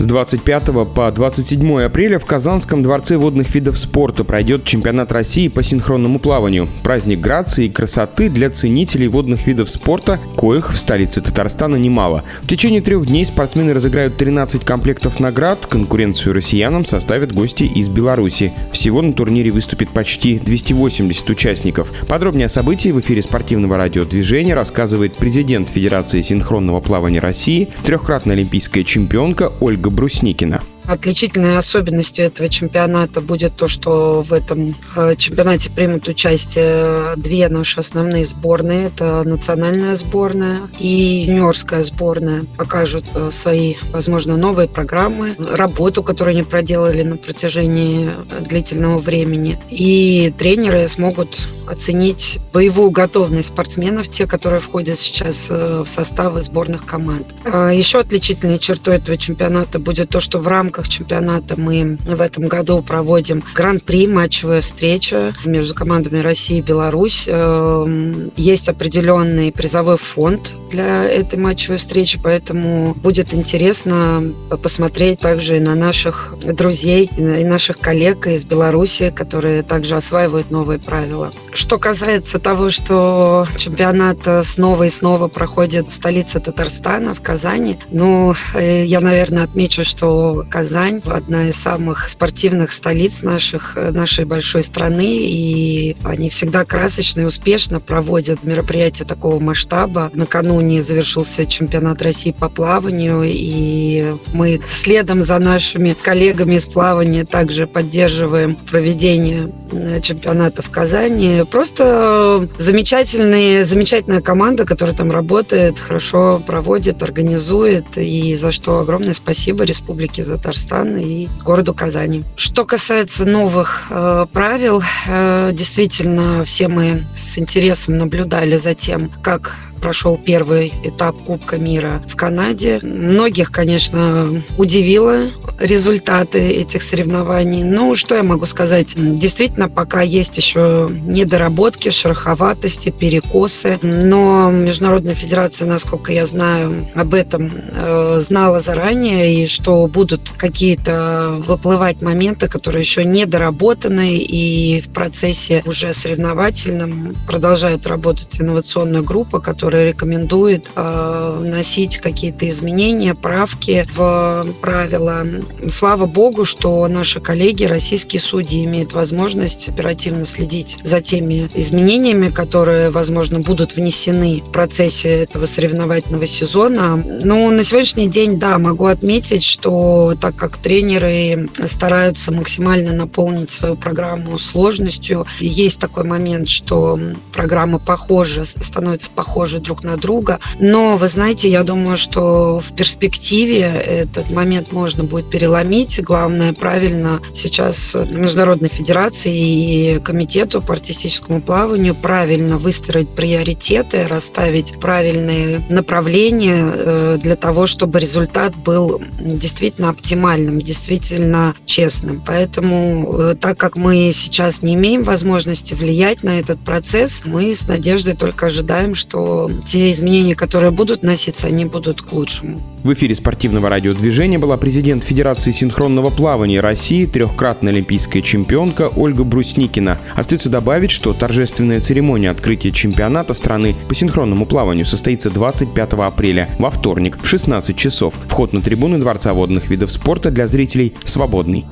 С 25 по 27 апреля в Казанском дворце водных видов спорта пройдет чемпионат России по синхронному плаванию. Праздник грации и красоты для ценителей водных видов спорта, коих в столице Татарстана немало. В течение трех дней спортсмены разыграют 13 комплектов наград. Конкуренцию россиянам составят гости из Беларуси. Всего на турнире выступит почти 280 участников. Подробнее о событии в эфире спортивного радиодвижения рассказывает президент Федерации синхронного плавания России, трехкратная олимпийская чемпионка Ольга Брусникина. Отличительной особенностью этого чемпионата будет то, что в этом э, чемпионате примут участие две наши основные сборные. Это национальная сборная и юниорская сборная. Покажут э, свои, возможно, новые программы, работу, которую они проделали на протяжении длительного времени. И тренеры смогут оценить боевую готовность спортсменов, те, которые входят сейчас э, в составы сборных команд. А еще отличительной чертой этого чемпионата будет то, что в рамках чемпионата мы в этом году проводим гран-при, матчевая встреча между командами России и Беларусь. Эм, есть определенный призовой фонд для этой матчевой встречи, поэтому будет интересно посмотреть также и на наших друзей, и наших коллег из Беларуси, которые также осваивают новые правила. Что касается того, что чемпионат снова и снова проходит в столице Татарстана, в Казани, ну, э, я, наверное, отмечу, что Казань одна из самых спортивных столиц наших, нашей большой страны, и они всегда красочно и успешно проводят мероприятия такого масштаба. Накануне завершился чемпионат России по плаванию, и мы следом за нашими коллегами из плавания также поддерживаем проведение э, чемпионата в Казани. Просто замечательные, замечательная команда, которая там работает, хорошо проводит, организует, и за что огромное спасибо Республике Татарстан и городу Казани. Что касается новых э, правил, э, действительно, все мы с интересом наблюдали за тем, как прошел первый этап Кубка мира в Канаде. Многих, конечно, удивило результаты этих соревнований. Ну, что я могу сказать? Действительно, пока есть еще недоработки, шероховатости, перекосы. Но Международная Федерация, насколько я знаю, об этом э, знала заранее, и что будут какие-то выплывать моменты, которые еще недоработаны, и в процессе уже соревновательном продолжает работать инновационная группа, которая который рекомендует э, вносить какие-то изменения, правки в правила. Слава богу, что наши коллеги, российские судьи, имеют возможность оперативно следить за теми изменениями, которые, возможно, будут внесены в процессе этого соревновательного сезона. Но на сегодняшний день, да, могу отметить, что так как тренеры стараются максимально наполнить свою программу сложностью, есть такой момент, что программа похожа, становится похожа друг на друга. Но, вы знаете, я думаю, что в перспективе этот момент можно будет переломить. Главное, правильно сейчас Международной Федерации и Комитету по артистическому плаванию правильно выстроить приоритеты, расставить правильные направления э, для того, чтобы результат был действительно оптимальным, действительно честным. Поэтому, э, так как мы сейчас не имеем возможности влиять на этот процесс, мы с надеждой только ожидаем, что те изменения, которые будут носиться, они будут к лучшему. В эфире спортивного радиодвижения была президент Федерации синхронного плавания России, трехкратная олимпийская чемпионка Ольга Брусникина. Остается добавить, что торжественная церемония открытия чемпионата страны по синхронному плаванию состоится 25 апреля, во вторник, в 16 часов. Вход на трибуны Дворца водных видов спорта для зрителей свободный.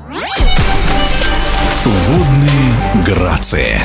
Водные грации.